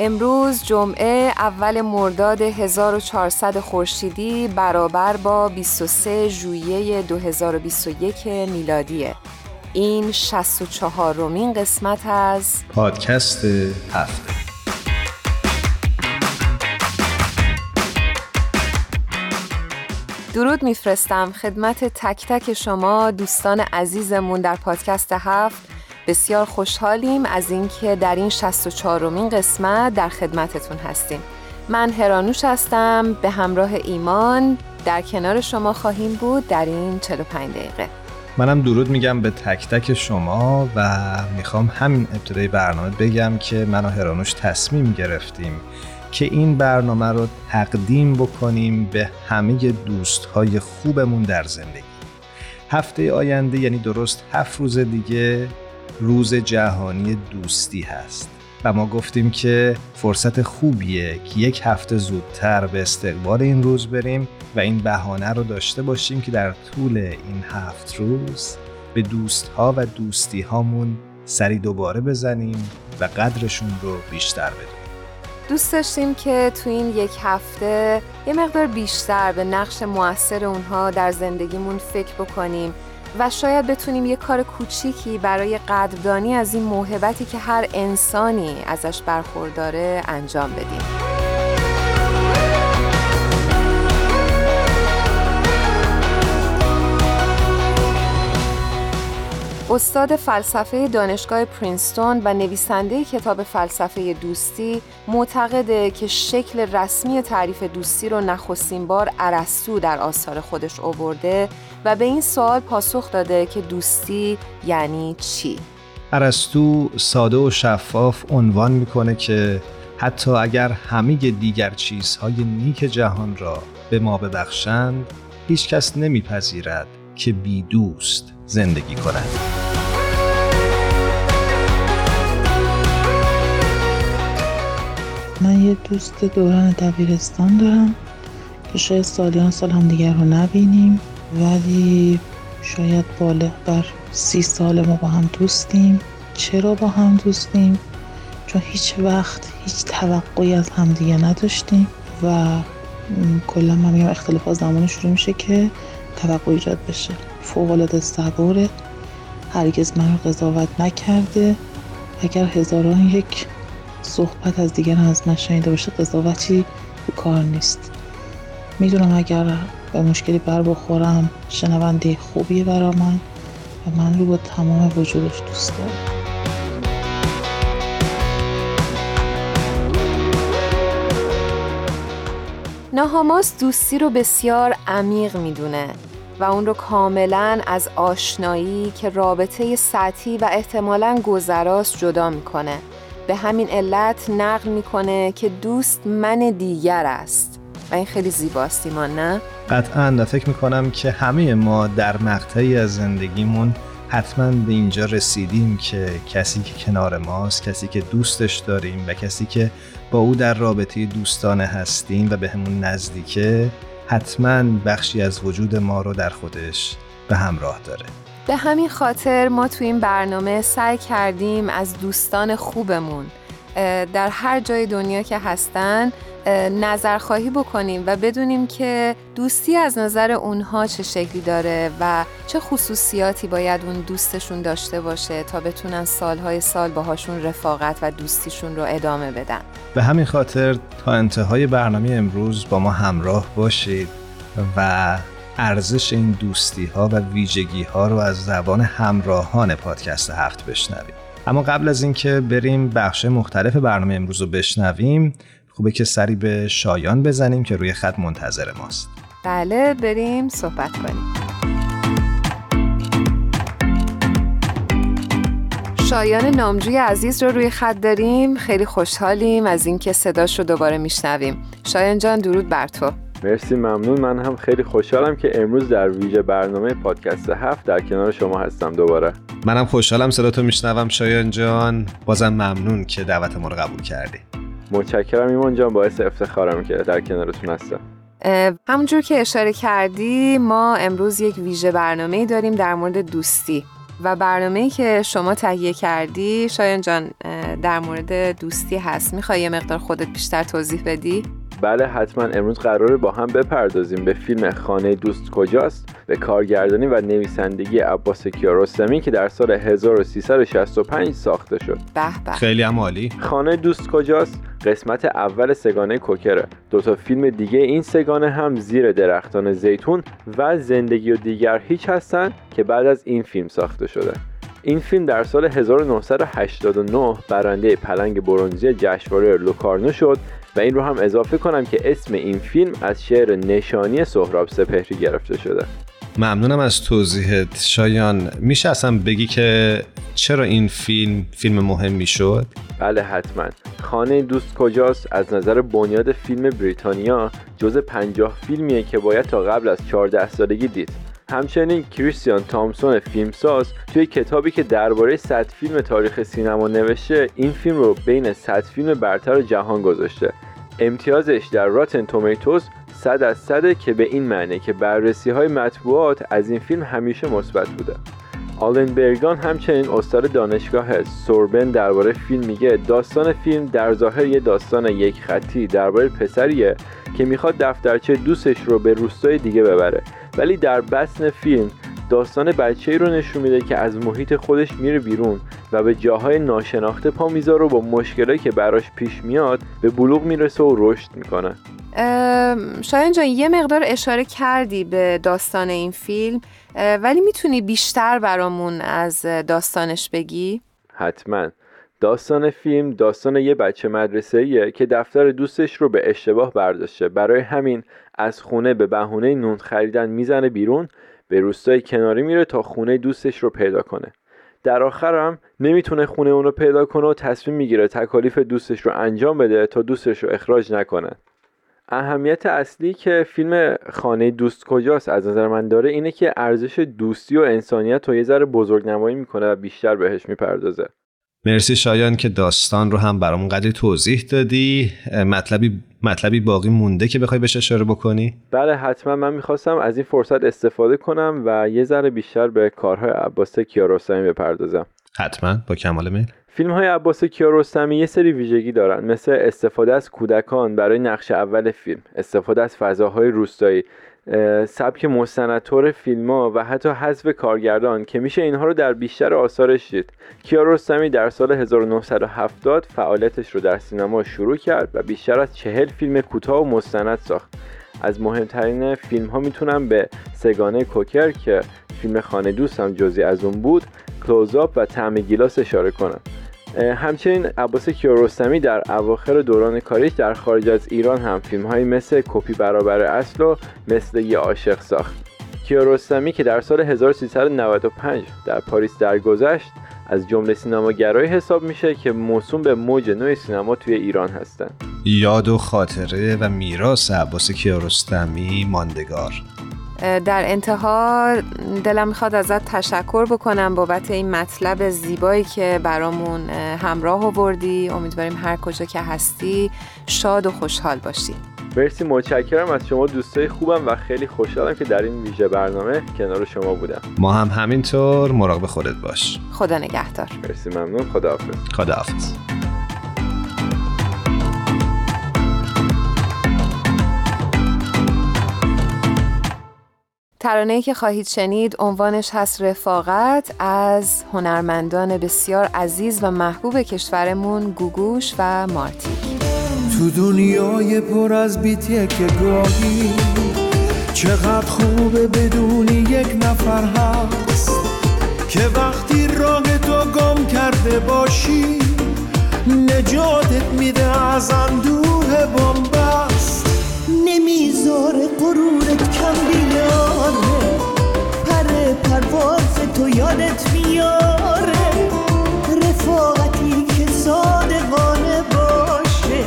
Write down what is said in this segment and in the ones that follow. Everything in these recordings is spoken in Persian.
امروز جمعه اول مرداد 1400 خورشیدی برابر با 23 ژوئیه 2021 میلادیه. این 64 رومین قسمت از پادکست هفته. درود میفرستم خدمت تک تک شما دوستان عزیزمون در پادکست هفت. بسیار خوشحالیم از اینکه در این 64 رومین قسمت در خدمتتون هستیم. من هرانوش هستم به همراه ایمان در کنار شما خواهیم بود در این 45 دقیقه. منم درود میگم به تک تک شما و می‌خوام همین ابتدای برنامه بگم که من و هرانوش تصمیم گرفتیم که این برنامه رو تقدیم بکنیم به همه دوستهای خوبمون در زندگی. هفته آینده یعنی درست هفت روز دیگه روز جهانی دوستی هست و ما گفتیم که فرصت خوبیه که یک هفته زودتر به استقبال این روز بریم و این بهانه رو داشته باشیم که در طول این هفت روز به دوستها و دوستی هامون سری دوباره بزنیم و قدرشون رو بیشتر بدونیم. دوست داشتیم که تو این یک هفته یه مقدار بیشتر به نقش موثر اونها در زندگیمون فکر بکنیم و شاید بتونیم یه کار کوچیکی برای قدردانی از این موهبتی که هر انسانی ازش برخورداره انجام بدیم. استاد فلسفه دانشگاه پرینستون و نویسنده کتاب فلسفه دوستی معتقده که شکل رسمی تعریف دوستی رو نخستین بار ارسطو در آثار خودش اوورده و به این سوال پاسخ داده که دوستی یعنی چی؟ ارسطو ساده و شفاف عنوان می‌کنه که حتی اگر همه دیگر چیزهای نیک جهان را به ما ببخشند هیچ کس نمیپذیرد که بی دوست زندگی کند. من یه دوست دوران دبیرستان دارم که شاید سالیان سال هم دیگر رو نبینیم ولی شاید بالغ بر سی سال ما با هم دوستیم. چرا با هم دوستیم؟ چون هیچ وقت هیچ توقعی از همدیگه نداشتیم و کلا من میگم اختلاف زمان شروع میشه که توقع ایجاد بشه. فوق العاده هرگز من رو قضاوت نکرده. اگر هزاران یک صحبت از دیگر از من شنیده باشه قضاوتی به کار نیست. می‌دونم اگر به مشکلی بر بخورم شنونده خوبیه برا من و من رو با تمام وجودش دوست دارم. ناهاماس دوستی رو بسیار عمیق می‌دونه و اون رو کاملا از آشنایی که رابطه سطحی و احتمالا گذراست جدا می‌کنه. به همین علت نقل می‌کنه که دوست من دیگر است و این خیلی زیباست ایمان نه؟ قطعا و فکر می‌کنم که همه ما در مقطعی از زندگیمون حتما به اینجا رسیدیم که کسی که کنار ماست کسی که دوستش داریم و کسی که با او در رابطه دوستانه هستیم و به همون نزدیکه حتما بخشی از وجود ما رو در خودش به همراه داره به همین خاطر ما تو این برنامه سعی کردیم از دوستان خوبمون در هر جای دنیا که هستن نظرخواهی بکنیم و بدونیم که دوستی از نظر اونها چه شکلی داره و چه خصوصیاتی باید اون دوستشون داشته باشه تا بتونن سالهای سال باهاشون رفاقت و دوستیشون رو ادامه بدن. به همین خاطر تا انتهای برنامه امروز با ما همراه باشید و ارزش این دوستی ها و ویژگی ها رو از زبان همراهان پادکست هفت بشنویم. اما قبل از اینکه بریم بخش مختلف برنامه امروز رو بشنویم خوبه که سری به شایان بزنیم که روی خط منتظر ماست. بله بریم صحبت کنیم. شایان نامجوی عزیز رو روی خط داریم. خیلی خوشحالیم از اینکه صداش رو دوباره میشنویم. شایان جان درود بر تو. مرسی ممنون. من هم خیلی خوشحالم که امروز در ویژه برنامه پادکست هفت در کنار شما هستم. دوباره. منم خوشحالم صداتو میشنوم. شایان جان بازم ممنون که دعوت ما رو قبول کردی. متشکرم. ایمان جان باعث افتخارم که در کنارتون هستم. همونجور که اشاره کردی ما امروز یک ویژه برنامه داریم در مورد دوستی. و برنامه که شما تهیه کردی شایان جان در مورد دوستی هست. می‌خوای یه مقدار خودت بیشتر توضیح بدی؟ بله حتما امروز قراره با هم بپردازیم به فیلم خانه دوست کجاست؟ به کارگردانی و نویسندگی عباس کیارستمی که در سال 1365 ساخته شد. به خیلی هم عالی. خانه دوست کجاست؟ قسمت اول سگانه کوکره. دو تا فیلم دیگه این سگانه هم زیر درختان زیتون و زندگی و دیگر هیچ هستن که بعد از این فیلم ساخته شده. این فیلم در سال 1989 برنده پلنگ برونزی جشنواره لوکارنو شد و این رو هم اضافه کنم که اسم این فیلم از شعر نشانی سهراب سپهری گرفته شده. ممنونم از توضیحت. شایان میشه اصلا بگی که چرا این فیلم فیلم مهمی شد؟ بله حتما. خانه دوست کجاست؟ از نظر بنیاد فیلم بریتانیا جز پنجاه فیلمیه که باید تا قبل از 14 سالگی دید. همچنین کریستیان تامسون فیلمساز توی کتابی که درباره 100 فیلم تاریخ سینما نوشته این فیلم رو بین 100 فیلم برتر جهان گذاشته. امتیازش در راتن تومیتوز 100 از 100 که به این معنی که بررسی های مطبوعات از این فیلم همیشه مثبت بوده. آلن برگان همچنین استاد دانشگاه سوربن درباره فیلم میگه داستان فیلم در ظاهر یه داستان یک خطی درباره پسریه که می‌خواد دفترچه دوستش رو به روستای دیگه ببره. ولی در بسن فیلم داستان بچه رو نشون میده که از محیط خودش میره بیرون و به جاهای ناشناخته پا می‌ذاره و با مشکلاتی که براش پیش میاد به بلوغ می‌رسه و رشد می‌کنه. شاید جان یه مقدار اشاره کردی به داستان این فیلم ولی می‌تونی بیشتر برامون از داستانش بگی؟ حتما. داستان فیلم داستان یه بچه مدرسه که دفتر دوستش رو به اشتباه برداشته. برای همین از خونه به بهونه نون خریدن می‌زنه بیرون به روستای کناری میره تا خونه دوستش رو پیدا کنه. در آخرم نمی‌تونه خونه اون رو پیدا کنه و تصمیم می‌گیره تکالیف دوستش رو انجام بده تا دوستش رو اخراج نکنه. اهمیت اصلی که فیلم خانه دوست کجاست از نظر من داره اینه که ارزش دوستی و انسانیت رو یه ذره بزرگ نمایی می‌کنه و بیشتر بهش می‌پردازه. مرسی شایان که داستان رو هم برامون قدری توضیح دادی. مطلبی مطلبی باقی مونده که بخوای بهش اشاره بکنی؟ بله حتما. من می‌خواستم از این فرصت استفاده کنم و یه ذره بیشتر به کارهای عباس کیارستمی بپردازم. حتما. با کمال میل. فیلم های عباس کیارستمی یه سری ویژگی دارن مثل استفاده از کودکان برای نقش اول فیلم استفاده از فضاهای روستایی سبک مستندتور فیلم ها و حتی حذف کارگردان که میشه اینها رو در بیشتر آثارش دید. کیارستمی در سال 1970 فعالیتش رو در سینما شروع کرد و بیشتر از چهل فیلم کوتاه و مستند ساخت. از مهمترین فیلم ها می‌تونم به سگانه کوکر که فیلم خانه دوستم جزی از اون بود کلوزآپ و تعم گیلاس اشاره کنم. همچنین عباس کیارستمی در اواخر دوران کاریش در خارج از ایران هم فیلم های مثل کپی برابر اصل و مثل یه عاشق ساخت کیارستمی که در سال 1395 در پاریس درگذشت از جمله سینماگرایی حساب میشه که موسوم به موج نوع سینما توی ایران هستند. یاد و خاطره و میراث عباس کیارستمی ماندگار در انتها دلم می‌خواد ازت تشکر بکنم بابت این مطلب زیبایی که برامون همراه آوردی. امیدواریم هر کجا که هستی شاد و خوشحال باشی. مرسی متشکرم. از شما دوستای خوبم و خیلی خوشحالم که در این ویژه برنامه کنار شما بودم. ما هم همینطور. مراقب خودت باش. خدا نگهدار. مرسی ممنون. خداحافظ. خداحافظ. ترانه‌ای که خواهید شنید عنوانش هست رفاقت. از هنرمندان بسیار عزیز و محبوب کشورمون گوگوش و مارتی. تو دنیای پر از بیتیه که گاهی چقدر خوبه بدونی یک نفر هست که وقتی راه تو گم کرده باشی نجاتت میده از اندوه بامبست نمی‌ذاره غرورت کم بیاره. پر پرواز تو یادت میاره رفاقتی که صادقانه باشه.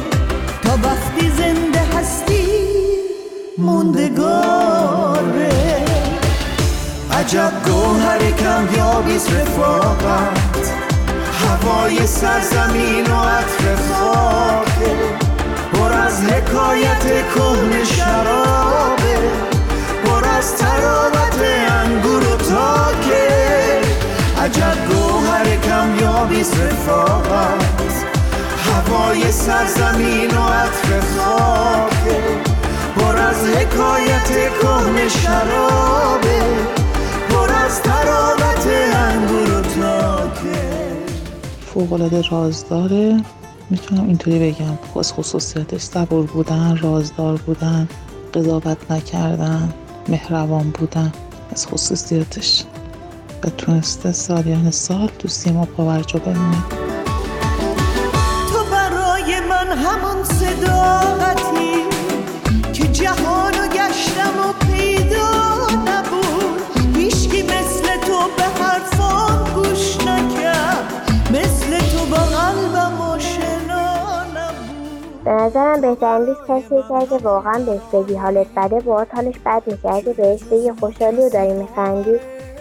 تا وقتی زنده هستی موندگاره. عجب گوهر کم یابیز رفاقت. هوای سرزمین و عطر از حکایت کهن شرابه پر از تراوت انگور و تاکه. عجب گوهر کم یابیز رفاقت هوای سرزمین و عطر خاکه. پر از حکایت کهن شرابه پر از تراوت انگور و تاکه. فوقالعاده رازداره. می‌تونم اینطوری بگم. از خصوصیتش صبور بودن رازدار بودن قضاوت نکردن مهربان بودن. از خصوصیاتش و تونسته سالیان سال تو سیما پاورجا بمونه. به نظرم بهترین دوست کسیه که اگه واقعا بهش بگی. حالت بده باهات حالش بد میشه اگه بهش بگی خوشحالی و داری میخندی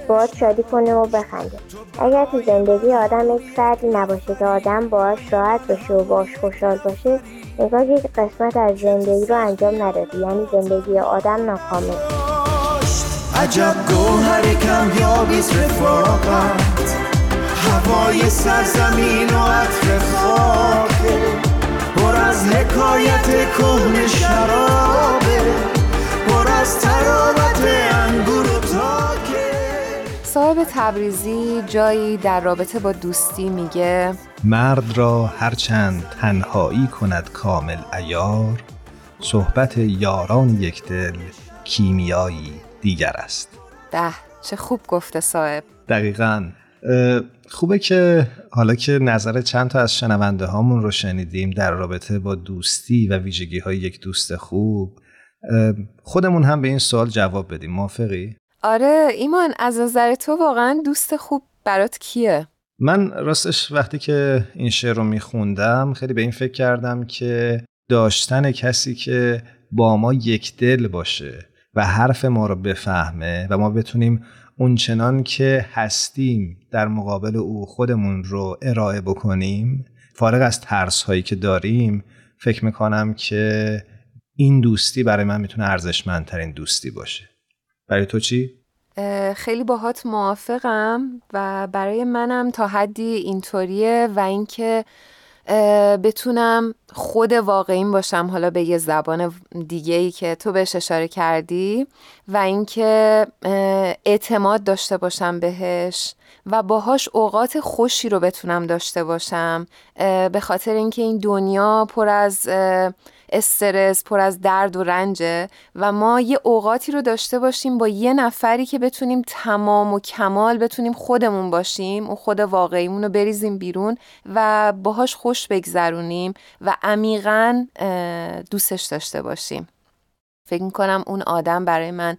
باهات شادی کنه و بخنده. اگر تو زندگی آدم یک فردی نباشه که آدم باهاش راحت باشه و باش خوشحال باشه نگاه یک قسمت از زندگی رو انجام ندادی. یعنی زندگی آدم ناکامل عجب گوهر کم یابیز رفاقت. هوای سرزمین و عطر خاکه پر از حکایت کهن شرابه پر از تراوت انگور و تاکه. صاحب تبریزی جایی در رابطه با دوستی میگه مرد را هرچند تنهایی کند کامل ایار صحبت یاران یک دل کیمیایی دیگر است. ده چه خوب گفته صاحب. دقیقا. خوبه که حالا که نظر چند تا از شنونده هامون رو شنیدیم در رابطه با دوستی و ویژگی های یک دوست خوب خودمون هم به این سوال جواب بدیم موافقی؟ آره ایمان از نظر تو واقعا دوست خوب برات کیه؟ من راستش وقتی که این شعر رو میخوندم خیلی به این فکر کردم که داشتن کسی که با ما یک دل باشه و حرف ما رو بفهمه و ما بتونیم اونچنان که هستیم در مقابل او خودمون رو ارائه بکنیم فارغ از ترس هایی که داریم فکر می‌کنم که این دوستی برای من می‌تونه ارزشمندترین دوستی باشه برای تو چی؟ خیلی باهات موافقم و برای منم تا حدی اینطوریه و اینکه بتونم خود واقعیم باشم حالا به یه زبان دیگه ای که تو بهش اشاره کردی و اینکه اعتماد داشته باشم بهش و باهاش اوقات خوشی رو بتونم داشته باشم به خاطر اینکه این دنیا پر از استرس پر از درد و رنجه و ما یه اوقاتی رو داشته باشیم با یه نفری که بتونیم تمام و کمال بتونیم خودمون باشیم اون خود واقعیمون رو بریزیم بیرون و باهاش خوش بگذرونیم و عمیقا دوستش داشته باشیم. فکر می‌کنم اون آدم برای من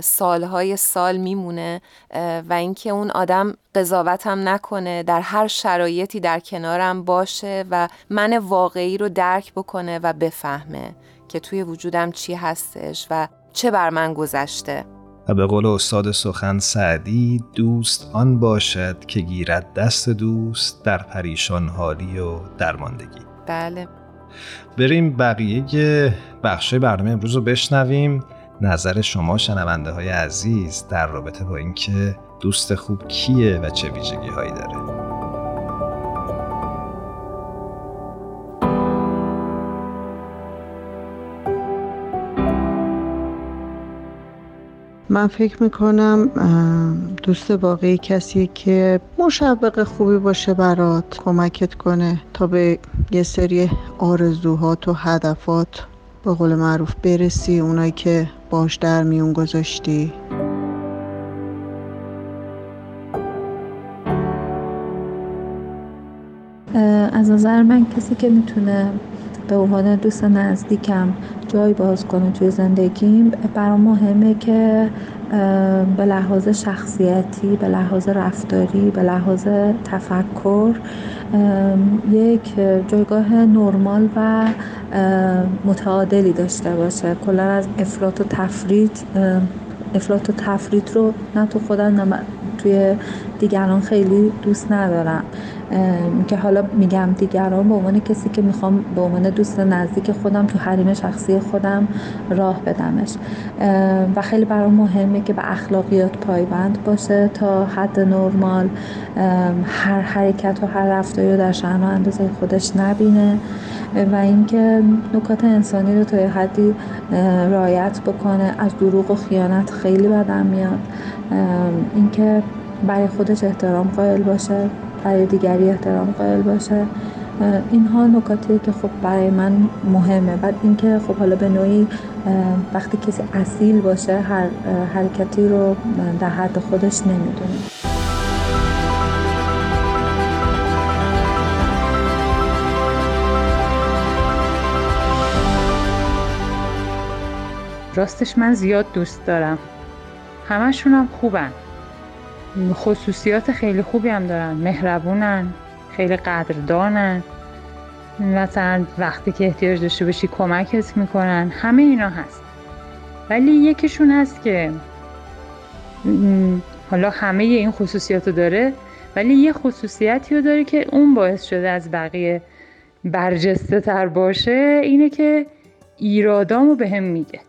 سالهای سال میمونه و اینکه اون آدم قضاوتم نکنه در هر شرایطی در کنارم باشه و من واقعی رو درک بکنه و بفهمه که توی وجودم چی هستش و چه بر من گذشته. و به قول استاد سخن سعدی دوست آن باشد که گیرد دست دوست در پریشان حالی و درماندگی. بله. بریم بقیه بخشای برنامه امروز رو بشنویم. نظر شما شنونده های عزیز در رابطه با اینکه دوست خوب کیه و چه ویژگی هایی داره؟ من فکر می‌کنم دوست واقعی کسی که مشوق خوبی باشه برات کمکت کنه تا به یه سری آرزوهات و هدفات به قول معروف برسی اونایی که باش در میون گذاشتی. از نظر من کسی که می‌تونه به عنوان دوست نزدیکم جای باز کنه توی زندگیم. برام مهمه که به لحاظ شخصیتی به لحاظ رفتاری به لحاظ تفکر یک جایگاه نرمال و متعادلی داشته باشه. کلا از افراط و تفرید افراط و تفرید رو نه تو خودم نه توی دیگران خیلی دوست ندارم. که حالا میگم دیگران به عنوان کسی که می‌خوام به عنوان دوست نزدیک خودم تو حریم شخصی خودم راه بدمش. و خیلی برام مهمه که به اخلاقیات پایبند باشه تا حد نرمال. هر حرکت و هر رفتاری رو در و اندازه خودش نبینه. و اینکه نکات انسانی رو تا حدی رعایت بکنه از دروغ و خیانت خیلی بدم میاد. اینکه برای خودش احترام قائل باشه برای دیگری احترام قائل باشه. اینها نکاتیه که خب برای من مهمه. بعد اینکه خب حالا به نوعی وقتی کسی اصیل باشه هر حرکتی رو در حد خودش نمی‌دونه. راستش من زیاد دوست دارم. همشون هم خوبن. خصوصیات خیلی خوبی هم دارن. مهربونن خیلی قدردانن. مثلا وقتی که احتیاج داشته باشی کمکت می‌کنن. همه اینا هست. ولی یکیشون هست که حالا همه این خصوصیات رو داره ولی یه خصوصیتی رو داره که اون باعث شده از بقیه برجسته تر باشه اینه که ایرادامو به هم میگه.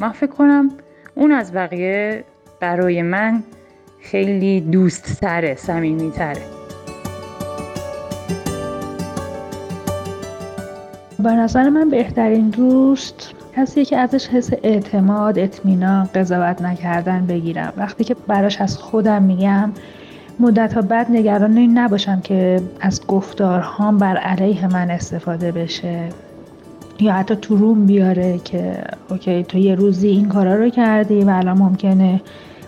من فکر کنم اون از بقیه برای من خیلی دوست تره سمیمی تره به نظر من بهترین دوست کسی که ازش حس اعتماد اطمینان قضاوت نکردن بگیرم. وقتی که براش از خودم میگم مدت ها بعد نگران این نباشم که از گفتارهام بر علیه من استفاده بشه. یا حتی تو روم بیاره که اوکی تو یه روزی این کارا رو کردی و الان ممکنه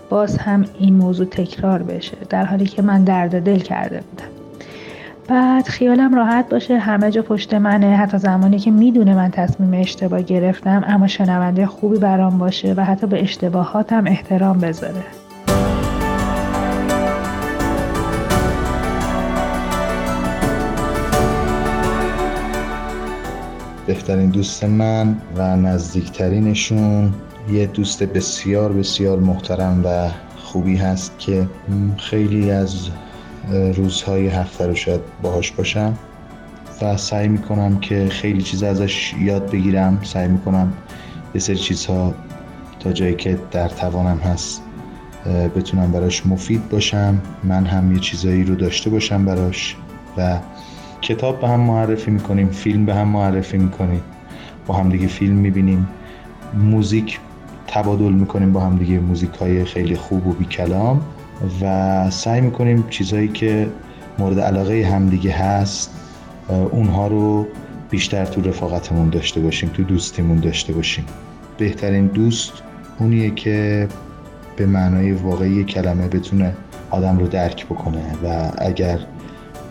باز هم این موضوع تکرار بشه در حالی که من درد دل کرده بودم. بعد خیالم راحت باشه همه جا پشت منه حتی زمانی که می‌دونه من تصمیم اشتباه گرفتم اما شنونده خوبی برام باشه و حتی به اشتباهاتم احترام بذاره. بهترین دوست من و نزدیکترینشون یه دوست بسیار بسیار محترم و خوبی هست که خیلی از روزهای هفته رو شاید باهاش باشم و سعی می‌کنم که خیلی چیز ازش یاد بگیرم. سعی می‌کنم یه سری چیزها تا جایی که در توانم هست بتونم براش مفید باشم. من هم یه چیزایی رو داشته باشم براش و کتاب به هم معرفی می‌کنیم فیلم به هم معرفی می‌کنیم با هم دیگه فیلم می‌بینیم موزیک تبادل می‌کنیم با هم دیگه موزیک های خیلی خوب و بی کلام و سعی می‌کنیم چیزهایی که مورد علاقه همدیگه هست اونها رو بیشتر تو رفاقتمون داشته باشیم تو دوستیمون داشته باشیم. بهترین دوست اونیه که به معنای واقعی کلمه بتونه آدم رو درک بکنه و اگر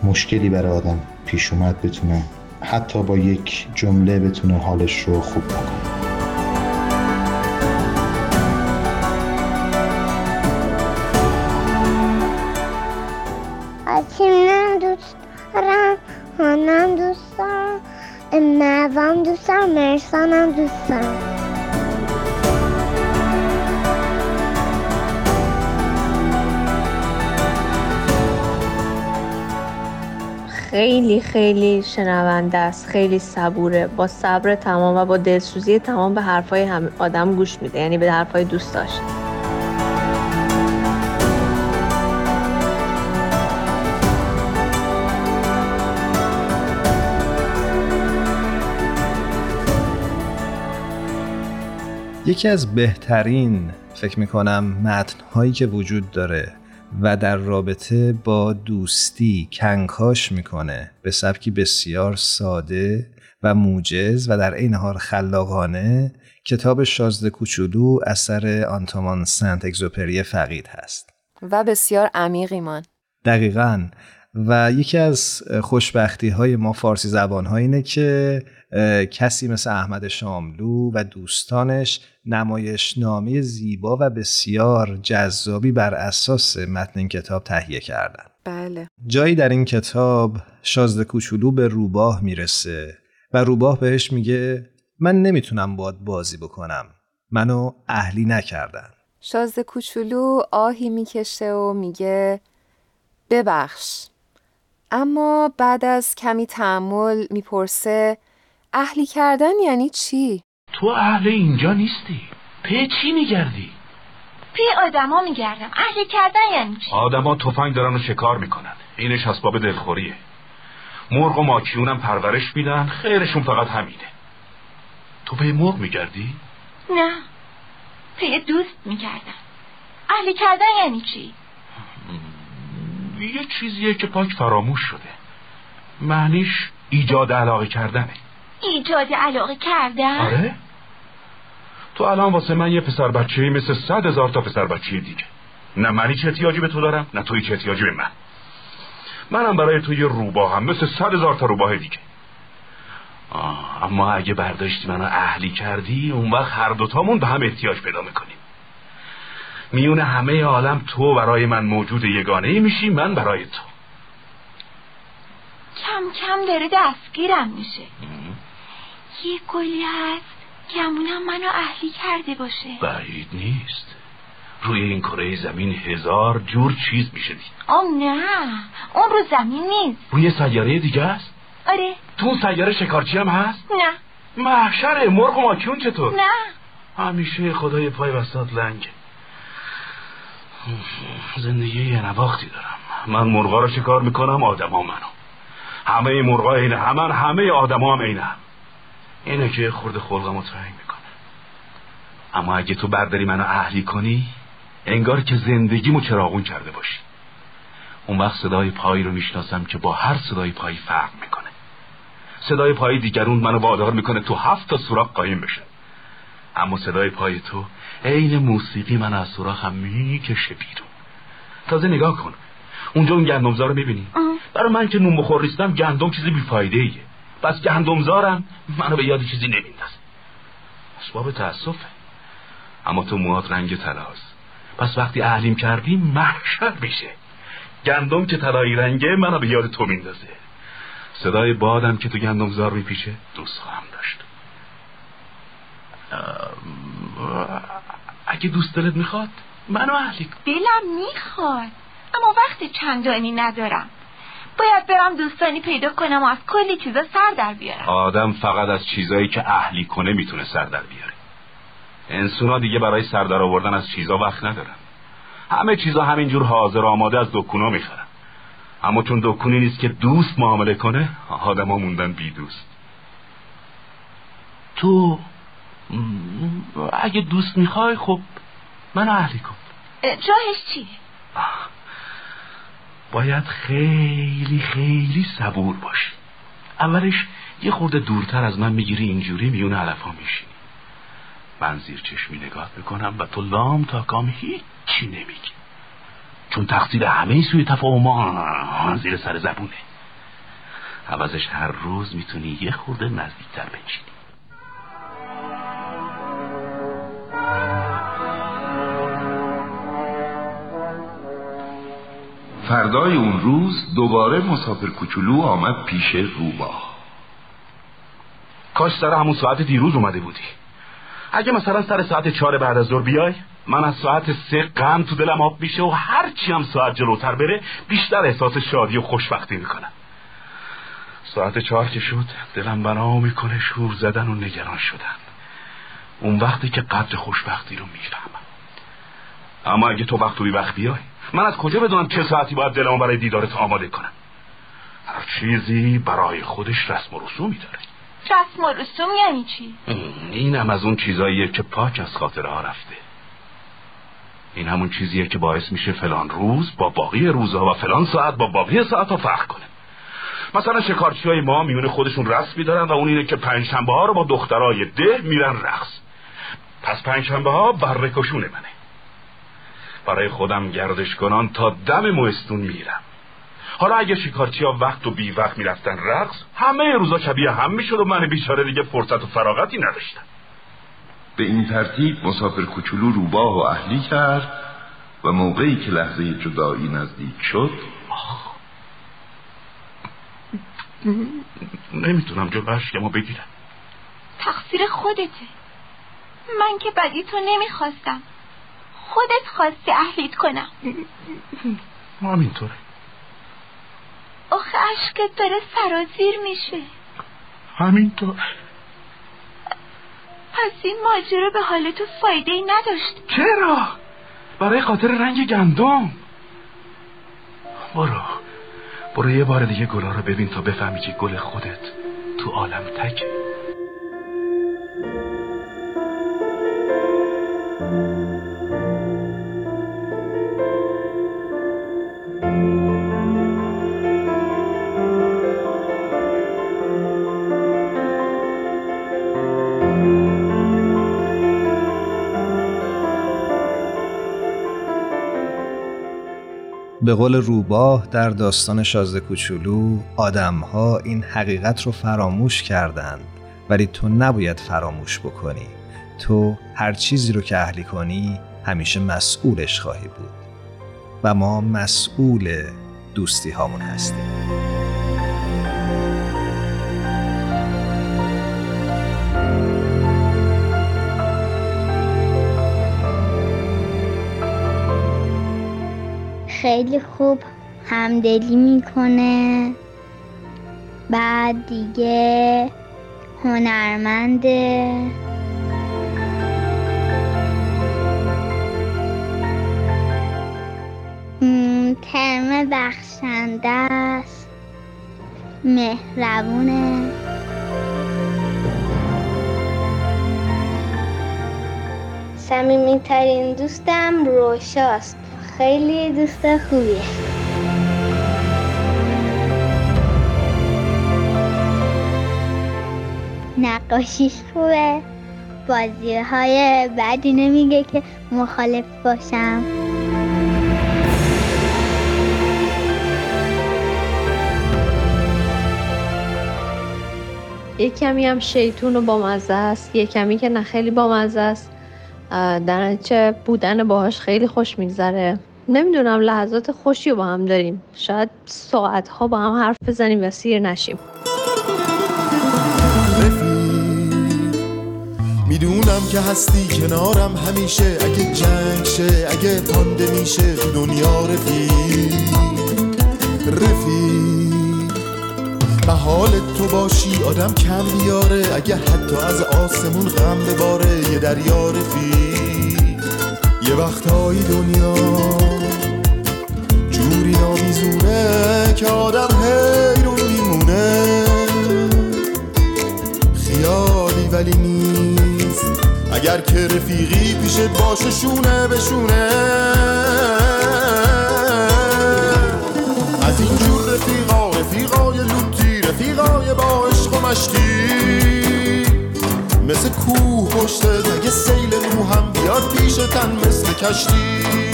مشکلی برای آدم پیش اومد بتونه حتی با یک جمله بتونه حالش رو خوب بکنه. مرسانم دوست دارم خیلی خیلی شنونده است خیلی صبوره. با صبر تمام و با دلسوزی تمام به حرفای هم آدم گوش میده یعنی به حرفای دوست داشت. یکی از بهترین فکر می‌کنم متنهایی که وجود داره و در رابطه با دوستی کنکاش می‌کنه. به سبکی بسیار ساده و موجز و در این حال خلاقانه کتاب شازده کوچولو اثر آنتومان سنت اگزوپری فقید هست. و بسیار عمیق ایمان. دقیقا. و یکی از خوشبختی های ما فارسی زبان ها اینه که کسی مثل احمد شاملو و دوستانش نمایش نامی زیبا و بسیار جذابی بر اساس متن این کتاب تهیه کردن. بله. جایی در این کتاب شازده کوچولو به روباه می‌رسه و روباه بهش میگه من نمی‌تونم باد بازی بکنم. منو اهلی نکردن. شازده کوچولو آهی می‌کشه و میگه ببخش. اما بعد از کمی تحمل می‌پرسه اهلی کردن یعنی چی؟ تو اهل اینجا نیستی پی چی میگردی؟ پی آدما میگردم اهلی کردن یعنی چی؟ آدما تفنگ دارن و شکار می‌کنن اینش اسباب دلخوریه مرغ و ماکیونم پرورش میدن خیرشون فقط همینه تو به مرغ میگردی؟ نه پی دوست میگردم اهلی کردن یعنی چی؟ یه چیزیه که پاک فراموش شده معنیش ایجاد علاقه کردنه ایجاد علاقه کردن؟ آره. تو الان واسه من یه پسر بچه مثل صد هزار تا پسر بچه دیگه. نه منی چه احتیاجی به تو دارم نه توی چه احتیاجی به من. منم برای تو یه روباه هم مثل صد هزار تا روباه دیگه. آه اما اگه برداشتی منو اهلی کردی اون وقت هر دوتامون به هم احتیاج پیدا می‌کنیم. میون همه عالم تو برای من موجود یگانه ای میشی من برای تو. کم کم داره دستگیرم میشه. یه گلی هست گمونم منو اهلی کرده باشه. بعید نیست. روی این کره زمین هزار جور چیز میشه دید. آه نه. اون رو زمین نیست. روی سیاره دیگه است؟ آره. تو اون سیاره شکارچی هم هست؟ نه. محشره مرغ و ماکیون چطور؟ نه. همیشه خدای پای وسط لنگ. زندگی یه نواختی دارم. من مرغا رو شکار می‌کنم آدما منو. همه مرغا اینه همه همه آدما هم اینه هم. اینه که خورده خلقم رو تنگ می‌کنه. اما اگه تو برداری منو اهلی کنی انگار که زندگیمو چراغون کرده باشی. اون وقت صدای پایی رو می‌شناسم که با هر صدای پایی فرق می‌کنه. صدای پای دیگرون منو وادار می‌کنه تو هفت تا سوراخ قایم بشه. اما صدای پای تو عین موسیقی من از سوراخم می‌کشه بیرون. تازه نگاه کن. اونجا اون گندمزار رو می‌بینی؟ برای من که نون بخور نیستم گندم چیزی بیفایده ایه پس گندمزارم. منو به یاد چیزی نمیندازه اسباب تاسفه اما تو موهات رنگ طلاست. پس وقتی اهلیم کردی محشر میشه. گندم که طلایی رنگه منو به یاد تو میندازه. صدای بادم که تو گندمزار میپیشه دوست خواهم داشت. اگه دوست دلت می‌خواد منو اهلی دلم می‌خواد اما وقت چندانی ندارم. باید برم دوستانی پیدا کنم و از کلی چیزا سر در بیارم. آدم فقط از چیزایی که اهلی کنه می‌تونه سر در بیاره. انسونا دیگه برای سر در آوردن از چیزا وقت ندارن. همه چیزا همینجور حاضر آماده از دکونا می‌خرن. اما چون دکونی نیست که دوست معامله کنه آدم ها موندن بی دوست. تو اگه دوست می‌خوای خب منو اهلی کن. جاهش چیه؟ باید خیلی خیلی صبور باشی. اولش یه خورده دورتر از من می‌گیری اینجوری میون علف ها میشینی من زیر چشمی نگاه می‌کنم و تو لام تا کام هیچی نمیگی. چون تقصیر همه سوی تفاهم زیر سر زبونه. عوضش هر روز می‌تونی یه خورده نزدیکتر بنشینی. فردای اون روز دوباره مسافر کوچولو آمد پیش روباه کاش سر همون ساعت دیروز اومده بودی. اگه مثلا سر ساعت چهار بعد از ظهر بیای من از ساعت سه غم تو دلم آب میشه و هرچی هم ساعت جلوتر بره بیشتر احساس شادی و خوشبختی می‌کنم. ساعت چهار که شد دلم بنا می‌کنه شور زدن و نگران شدن. اون وقتی که قدر خوشبختی رو می‌فهمم. اما اگه تو وقت و بی وقت بیای من از کجا بدونم چه ساعتی باید دلمو برای دیدارت آماده کنم؟ هر چیزی برای خودش رسم و رسومی داره. رسم و رسوم یعنی چی؟ اینم از اون چیزاییه که پاک از خاطره ها رفته. این همون چیزیه که باعث میشه فلان روز با باقی روزها و فلان ساعت با باقی ساعت ها فرق کنه. مثلا شکارچی های ما میونه خودشون رسمی دارن و اون اینه که پنجشنبه ها رو با دخترای ده میرن رقص. پس پنجشنبه ها برکشونه منه. برای خودم گردش کنان تا دم موستون میرم. حالا اگه شکارچی ها وقت و بی وقت می‌رفتن رقص همه روزا شبیه هم می‌شد و من بیچاره دیگه فرصت و فراغتی نداشتم. به این ترتیب مسافر کوچولو روباه و اهلی کرد و موقعی که لحظه جدایی نزدیک شد نمی‌تونم جلو اشکمو بگیرم. تقصیر خودته. من که بدی تو نمی‌خواستم. خودت خواستی اهلیت کنم. همینطوره. آخه عشقت داره سرازیر میشه. همینطور. پس این ماجرا به حال تو فایده ای نداشت. چرا؟ برای خاطر رنگ گندم. برو. برو یه بار دیگه گلا رو ببین تا بفهمی که گل خودت تو عالم تکه. به قول روباه در داستان شازده کوچولو آدمها این حقیقت رو فراموش کردند. ولی تو نباید فراموش بکنی. تو هر چیزی رو که اهلی کنی همیشه مسئولش خواهی بود. و ما مسئول دوستی هامون هستیم. خیلی خوب همدلی می‌کنه. بعد دیگه هنرمنده ترم بخشنده است. مهربونه. صمیمیترین دوستم روشاست. خیلی دوست خوبیه. نقاشیش خوبه. بازی های بعدی نمیگه که مخالف باشم. یک کمی هم شیطون و بامزه است. یک کمی که نه خیلی بامزه است. در بودن باهاش خیلی خوش میگذره. نمی‌دونم لحظات خوشی رو با هم داریم. شاید ساعت ها با هم حرف بزنیم و سیر نشیم. می‌دونم که هستی کنارم همیشه. اگه جنگ شه اگه پانده میشه تو دنیا رفیق. رفیق حال تو باشی آدم کم بیاره. اگه حتی از آسمون غم بباره یه دریا رفیق. یه وقتایی دنیا جوری نامیزونه که آدم حیرون میمونه. خیالی ولی نیست. اگر که رفیقی پیشت باشه شونه بشونه از اینجور رفیقا رفیقای لوتی رفیقای با عشق و مشتی. مثل کوه پشت اگه سیل نو هم بیاد پیش تن مثل کشتی.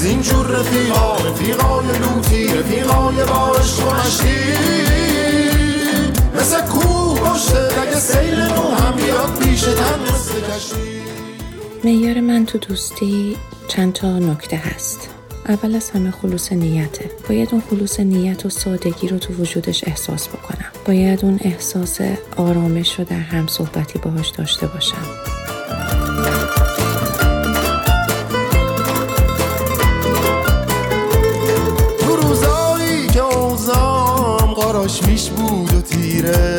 از این جور رفیقا رفیقای لوتی رفیقای با عشق و مشتی. مثل کوه پشت اگه سیل نو هم بیاد پیش تن مثل کشتی. میار من تو دوستی چند تا نکته هست. اول از همه خلوص نیته. باید اون خلوص نیت و سادگی رو تو وجودش احساس بکنم. باید اون احساس آرامش رو در هم صحبتی باهاش داشته باشم. بود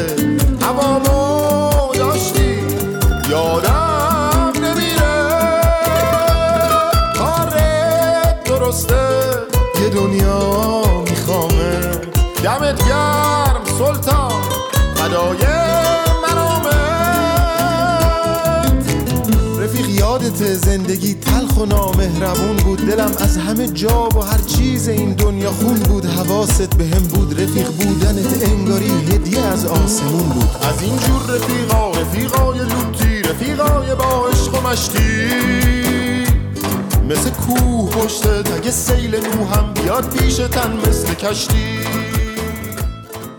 زندگی تلخ و نامهربون بود. دلم از همه جا و هر چیز این دنیا خون بود. حواست به هم بود. رفیق بودنت انگاری هدیه از آسمون بود. از این جور رفیقا رفیقای لوتی رفیقای با عشق و مشتی. مثل کوه پشتت اگه سیل نو هم بیاد پیشتن مثل کشتی.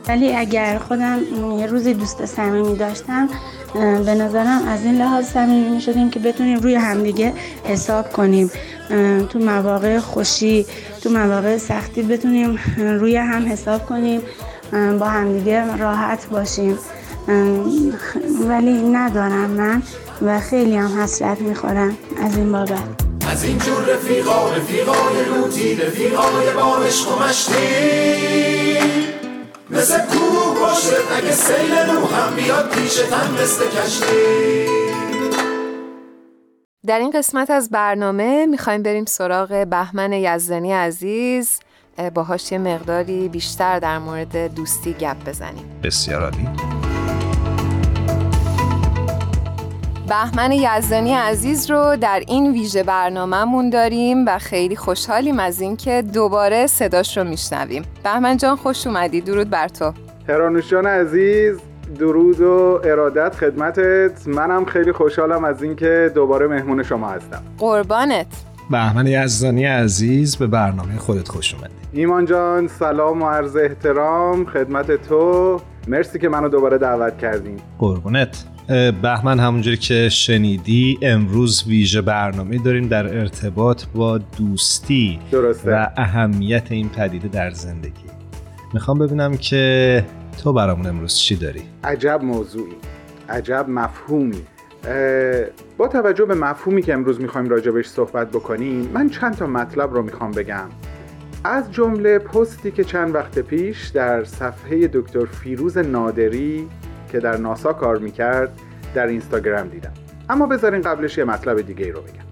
ولی اگر خودم یه روزی دوست صمیمی داشتم به نظرم از این لحاظ صمیمی می شدیم که بتونیم روی همدیگه حساب کنیم. تو مواقع خوشی تو مواقع سختی بتونیم روی هم حساب کنیم با همدیگه راحت باشیم. ولی ندارم من و خیلی هم حسرت می‌خورم از این بابت. از این جور رفیقا رفیقای لوتی رفیقای با عشق و مثل کوه باشه اگه سیل نو هم بیاد پیشتن مثل کشتی. در این قسمت از برنامه می‌خوایم بریم سراغ بهمن یزدانی عزیز. باهاش یه مقداری بیشتر در مورد دوستی گپ بزنیم. بسیار عالی. بهمن یزدانی عزیز رو در این ویژه برنامهمون داریم و خیلی خوشحالیم از اینکه دوباره صداش رو میشنویم. بهمن جان خوش اومدی. درود بر تو. هرانوشان عزیز درود و ارادت خدمتت. منم خیلی خوشحالم از اینکه دوباره مهمون شما هستم. قربانت. بهمن یزدانی عزیز به برنامه خودت خوش اومدی. ایمان جان سلام و عرض احترام خدمت تو. مرسی که منو دوباره دعوت کردیم قربونت. بهمن همونجوری که شنیدی امروز ویژه برنامه داریم در ارتباط با دوستی درسته. و اهمیت این پدیده در زندگی می‌خوام ببینم که تو برامون امروز چی داری؟ عجب موضوعی عجب مفهومی با توجه به مفهومی که امروز می‌خوایم راجبش صحبت بکنیم من چند تا مطلب رو می‌خوام بگم از جمله پستی که چند وقت پیش در صفحه دکتر فیروز نادری که در ناسا کار می‌کرد در اینستاگرام دیدم. اما بذارین قبلش یه مطلب دیگه ای رو بگم.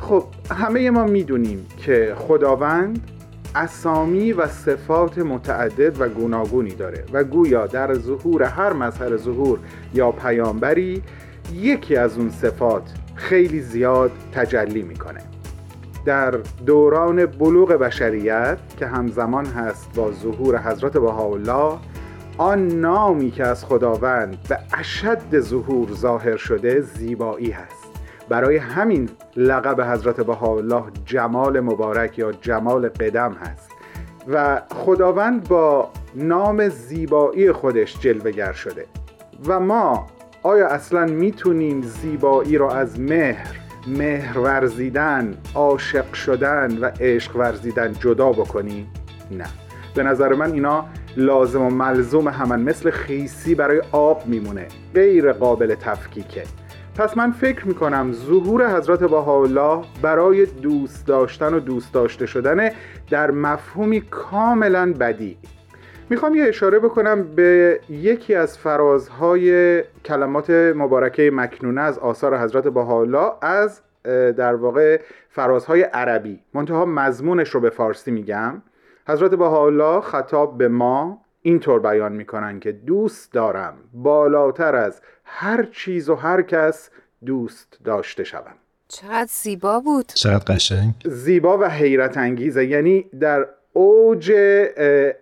خب همه ما می‌دونیم که خداوند اسامی و صفات متعدد و گوناگونی داره و گویا در ظهور هر مظهر ظهور یا پیامبری یکی از اون صفات خیلی زیاد تجلی می‌کنه. در دوران بلوغ بشریت که همزمان هست با ظهور حضرت بهاءالله آن نامی که از خداوند به اشد ظهور ظاهر شده زیبایی هست. برای همین لقب حضرت بهاءالله جمال مبارک یا جمال قدم هست. و خداوند با نام زیبایی خودش جلوگر شده. و ما آیا اصلا می‌تونیم زیبایی رو از مهر مهر ورزیدن عاشق شدن و عشق ورزیدن جدا بکنیم؟ نه. به نظر من اینا لازم و ملزوم همن مثل خیسی برای آب میمونه. غیر قابل تفکیکه. پس من فکر می‌کنم ظهور حضرت بهاءالله برای دوست داشتن و دوست داشته شدن در مفهومی کاملا بدی. می‌خوام یه اشاره بکنم به یکی از فرازهای کلمات مبارکه مکنونه از آثار حضرت بهاءالله از در واقع فرازهای عربی. منتها مضمونش رو به فارسی میگم. حضرت بهاءالله خطاب به ما اینطور بیان می‌کنن که دوست دارم بالاتر از هر چیز و هر کس دوست داشته شوم. چقدر زیبا بود. چقدر قشنگ. زیبا و حیرت انگیزه. یعنی در اوج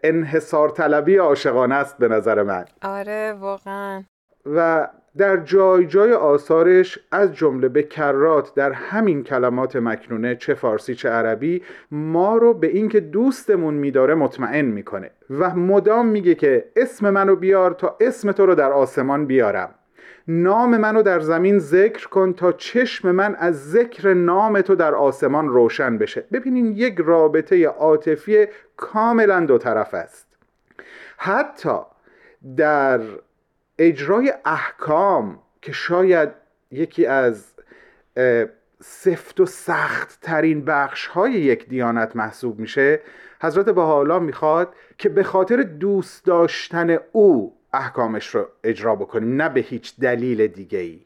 انحصار طلبی عاشقانه است به نظر من. آره واقعا. و در جای جای آثارش از جمله به کرات در همین کلمات مکنونه چه فارسی چه عربی ما رو به اینکه دوستمون میداره مطمئن می‌کنه و مدام میگه که اسم منو بیار تا اسم تو رو در آسمان بیارم. نام منو در زمین ذکر کن تا چشم من از ذکر نام تو در آسمان روشن بشه. ببینین یک رابطه عاطفی کاملا دو طرف است. حتی در اجرای احکام که شاید یکی از سفت و سخت ترین بخش های یک دیانت محسوب میشه حضرت بهاءالله می‌خواد که به خاطر دوست داشتن او احکامش رو اجرا بکنیم نه به هیچ دلیل دیگه ای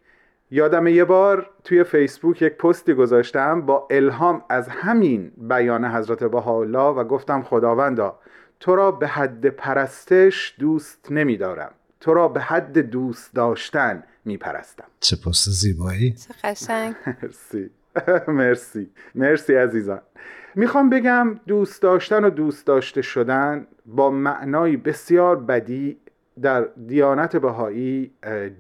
یادم یه بار توی فیسبوک یک پستی گذاشتم با الهام از همین بیان حضرت بهاءالله و گفتم خداوندا تو را به حد پرستش دوست نمیدارم. تو را به حد دوست داشتن میپرستم. چه پست زیبایی. چه قشنگ. مرسی. مرسی. مرسی عزیزان. می‌خوام بگم دوست داشتن و دوست داشته شدن با معنایی بسیار بدی در دیانت بهایی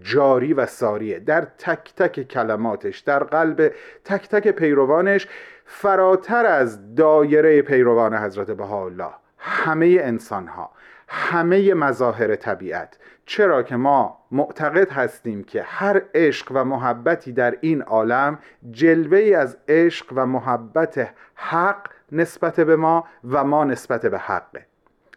جاری و ساریه. در تک تک کلماتش در قلب تک تک پیروانش فراتر از دایره پیروان حضرت بهاءالله. همه انسان ها همه مظاهر طبیعت. چرا که ما معتقد هستیم که هر عشق و محبتی در این عالم جلوه از عشق و محبت حق نسبت به ما و ما نسبت به حقه.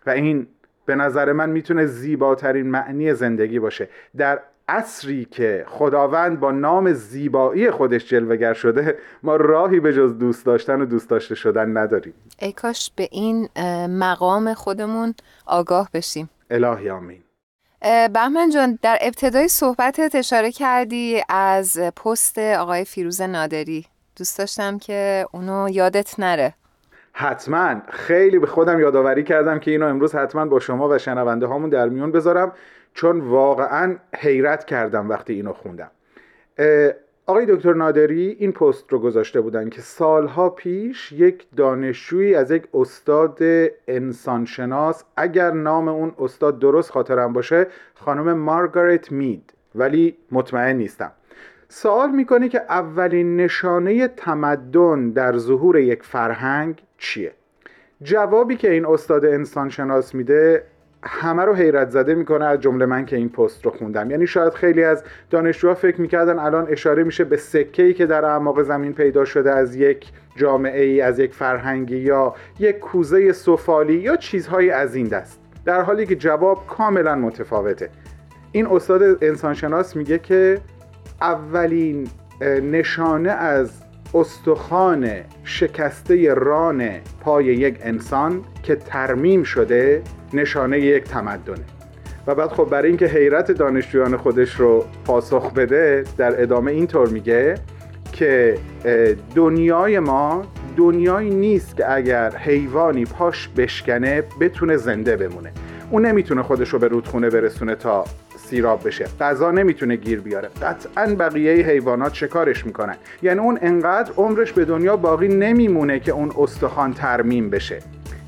و این به نظر من می‌تونه زیباترین معنی زندگی باشه. در عصری که خداوند با نام زیبایی خودش جلوگر شده ما راهی به جز دوست داشتن و دوست داشته شدن نداریم. ای کاش به این مقام خودمون آگاه بشیم. الهی آمین. بهمن جان در ابتدای صحبتت اشاره کردی از پست آقای فیروز نادری. دوست داشتم که اونو یادت نره. حتما. خیلی به خودم یادآوری کردم که اینو امروز حتما با شما و شنونده هامون در میون بذارم. چون واقعا حیرت کردم وقتی اینو خوندم. آقای دکتر نادری این پست رو گذاشته بودن که سالها پیش یک دانشجویی از یک استاد انسانشناس اگر نام اون استاد درست خاطرم باشه خانم مارگارت مید ولی مطمئن نیستم. سوال می‌کنه که اولین نشانه تمدن در ظهور یک فرهنگ چیه؟ جوابی که این استاد انسانشناس میده همه رو حیرت زده می‌کنه از جمله من که این پست رو خوندم. یعنی شاید خیلی از دانشجوها فکر می‌کردن الان اشاره میشه به سکه ای که در اعماق زمین پیدا شده از یک جامعه ای از یک فرهنگی یا یک کوزه سفالی یا چیزهایی از این دست. در حالی که جواب کاملا متفاوته. این استاد انسانشناس میگه که اولین نشانه از استخوان شکسته ران پای یک انسان که ترمیم شده نشانه یک تمدنه. و بعد خب برای اینکه حیرت دانشجویان خودش رو پاسخ بده در ادامه اینطور میگه که دنیای ما دنیایی نیست که اگر حیوانی پاش بشکنه بتونه زنده بمونه. اون نمی‌تونه خودش رو به رودخونه برسونه تا سیراب بشه. غذا نمی‌تونه گیر بیاره. قطعا بقیه حیوانات شکارش می‌کنن. یعنی اون انقدر عمرش به دنیا باقی نمیمونه که اون استخوان ترمیم بشه.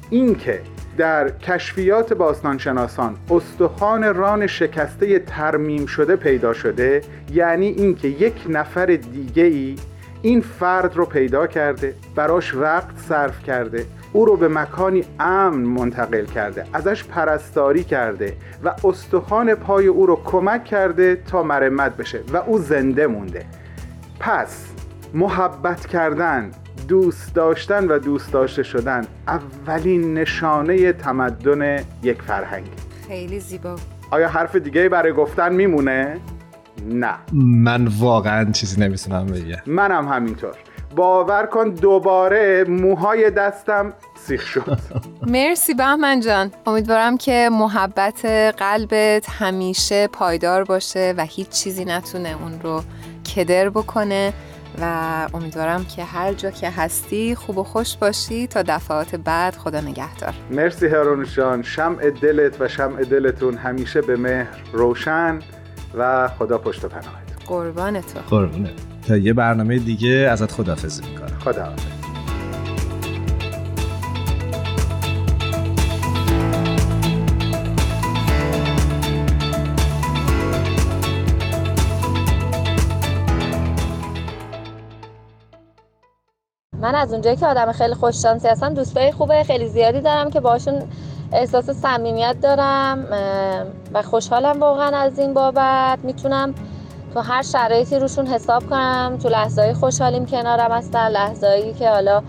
اینکه در کشفیات باستانشناسان استخوان ران شکسته ترمیم شده پیدا شده یعنی اینکه یک نفر دیگه ای این فرد رو پیدا کرده براش وقت صرف کرده. او رو به مکانی امن منتقل کرده ازش پرستاری کرده و استخوان پای او رو کمک کرده تا مرمت بشه و او زنده مونده. پس محبت کردن دوست داشتن و دوست داشته شدن اولین نشانه تمدن یک فرهنگ. خیلی زیبا. آیا حرف دیگه برای گفتن میمونه؟ نه. من واقعا چیزی نمی‌تونم بگم. منم همینطور. باور کن دوباره موهای دستم سیخ شد. مرسی بهمن جان. امیدوارم که محبت قلبت همیشه پایدار باشه و هیچ چیزی نتونه اون رو کدر بکنه و امیدوارم که هر جا که هستی خوب و خوش باشی. تا دفعات بعد خدا نگهدار. مرسی هرونشان شمع دلت و شمع دلتون همیشه به مهر روشن و خدا پشت و پناهت. قربان تو. قربونه تا یه برنامه دیگه ازت خدافزی می‌کنم. خدا من از اونجایی که آدم خیلی خوششانسی هستم دوستای خوبه خیلی زیادی دارم که باشون احساس صمیمیت دارم و خوشحالم واقعا از این بابت. می‌تونم تو هر شرایطی روشون حساب کنم تو لحظه خوشحالیم کنارم هستن لحظه که حالا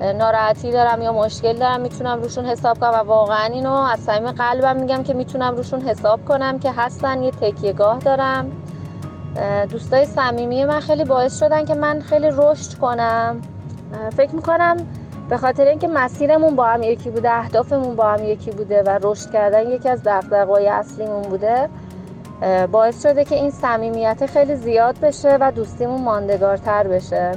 ناراحتی دارم یا مشکل دارم می‌تونم روشون حساب کنم و واقعا اینو از صمیم قلبم میگم که می‌تونم روشون حساب کنم که هستن یه تکیهگاه دارم. دوستای صمیمی من خیلی باعث شدن که من خیلی رشد کنم. فکر می‌کنم به خاطر اینکه مسیرمون با هم یکی بوده اهدافمون با هم یکی بوده و رشد کردن یکی از دغدغه‌های اصلیمون بوده باعث شده که این صمیمیت خیلی زیاد بشه و دوستیمون ماندگارتر بشه.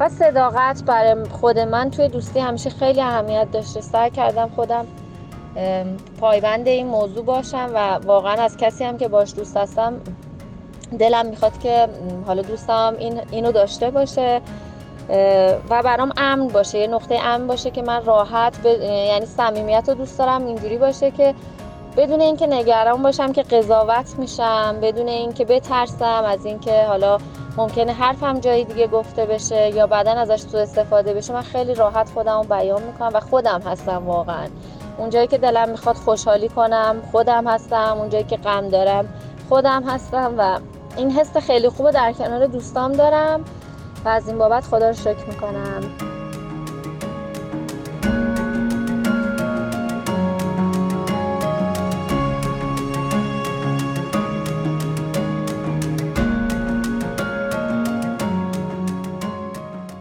و صداقت برای خود من توی دوستی همیشه خیلی اهمیت داشته. سعی کردم خودم پایبند این موضوع باشم و واقعا از کسی هم که باش دوست هستم دلم می‌خواد که حالا دوستم این اینو داشته باشه و برام امن باشه. یه نقطه امن باشه که من راحت ب... یعنی صمیمیت رو دوست دارم اینجوری باشه که بدون اینکه نگران باشم که قضاوت میشم بدون اینکه بترسم از اینکه حالا ممکنه حرفم جایی دیگه گفته بشه یا بعدا ازش تو استفاده بشه من خیلی راحت خودم رو بیان می‌کنم و خودم هستم واقعا. اونجایی که دلم می‌خواد خوشحالی کنم خودم هستم اونجایی که غم دارم خودم هستم و این حس خیلی خوب در کنار دوستام دارم و از این بابت خدا رو شکر می‌کنم.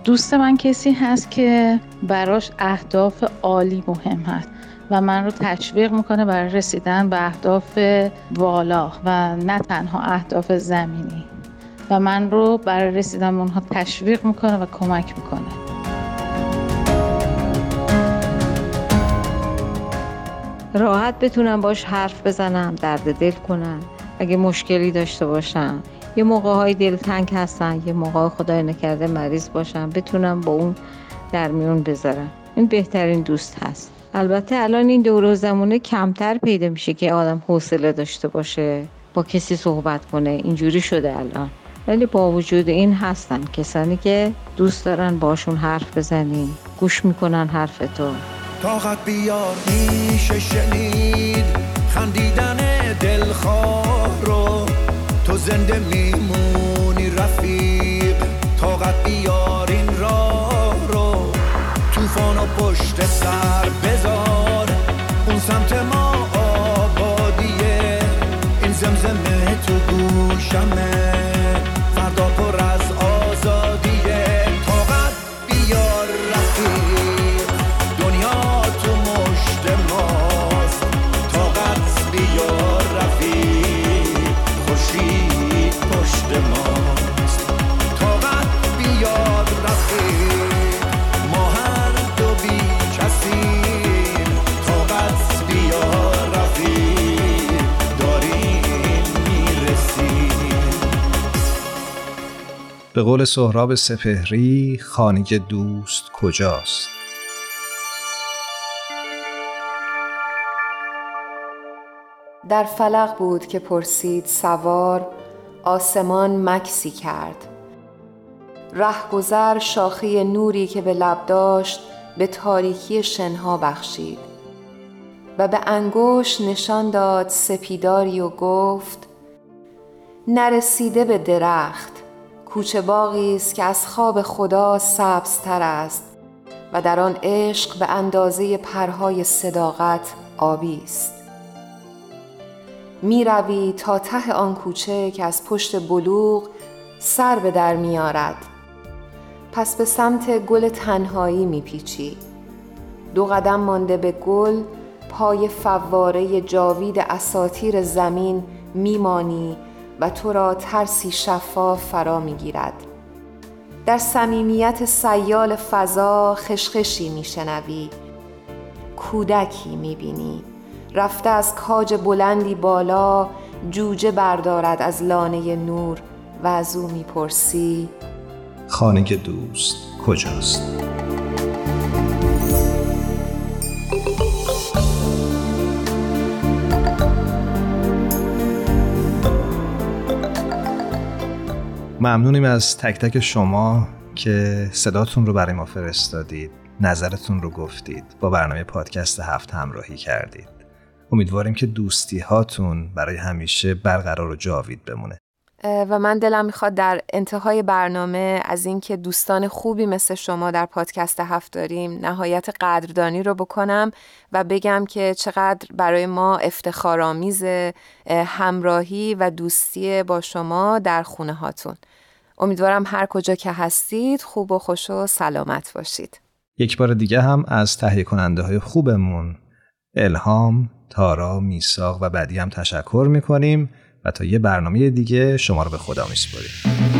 دوست من کسی هست که براش اهداف عالی مهم هست و من رو تشویق می‌کنه برای رسیدن به اهداف والا و نه تنها اهداف زمینی. و من رو برای رسیدن به اونها تشویق می‌کنه و کمک می‌کنه. راحت بتونم باش حرف بزنم درد دل کنم اگه مشکلی داشته باشم. یه موقع های دلتنگ هستن یه موقع خدای نکرده مریض باشم بتونم با اون در میون بذارم این بهترین دوست هست. البته الان این دور زمانه کمتر پیدا میشه که آدم حوصله داشته باشه با کسی صحبت کنه. اینجوری شده الان. ولی با وجود این هستن کسانی که دوست دارن باشون حرف بزنی گوش می‌کنن حرف تو طاقت بیار میشه شنید. خندیدن دلخواه رو. تو زنده میمونی رفیق طاقت بیار این راه رو. توفان و پشت سر بذار اون سمت ما آبادیه. این زمزمه تو گوشمه. به قول سهراب سپهری خانه دوست کجاست؟ در فلق بود که پرسید سوار آسمان مکسی کرد. رهگذر شاخه نوری که به لب داشت به تاریکی شنها بخشید. و به انگشت نشان داد سپیداری و گفت نرسیده به درخت. کوچه باغی است که از خواب خدا سبزتر است و در آن عشق به اندازه پرهای صداقت آبی است می روی تا ته آن کوچه که از پشت بلوغ سر به در می آرد. پس به سمت گل تنهایی می پیچی. دو قدم مانده به گل پای فواره جاوید اساتیر زمین میمانی و تو را ترسی شفاف فرا می گیرد. در صمیمیت سیال فضا خشخشی می شنوی. کودکی می بینی. رفته از کاج بلندی بالا جوجه بردارد از لانه نور و از او می‌پرسی خانه دوست کجاست ممنونیم از تک تک شما که صداتون رو برای ما فرستادید نظرتون رو گفتید با برنامه پادکست هفت همراهی کردید. امیدواریم که دوستی هاتون برای همیشه برقرار و جاوید بمونه. و من دلم می‌خواد در انتهای برنامه از اینکه دوستان خوبی مثل شما در پادکست هفت داریم نهایت قدردانی رو بکنم و بگم که چقدر برای ما افتخارآمیز همراهی و دوستی با شما در خونه هاتون. امیدوارم هر کجا که هستید خوب و خوش و سلامت باشید. یک بار دیگه هم از تهیه کننده های خوبمون. الهام، تارا، میساق و بعدی هم تشکر می‌کنیم و تا یه برنامه دیگه شما رو به خدا میسپاریم.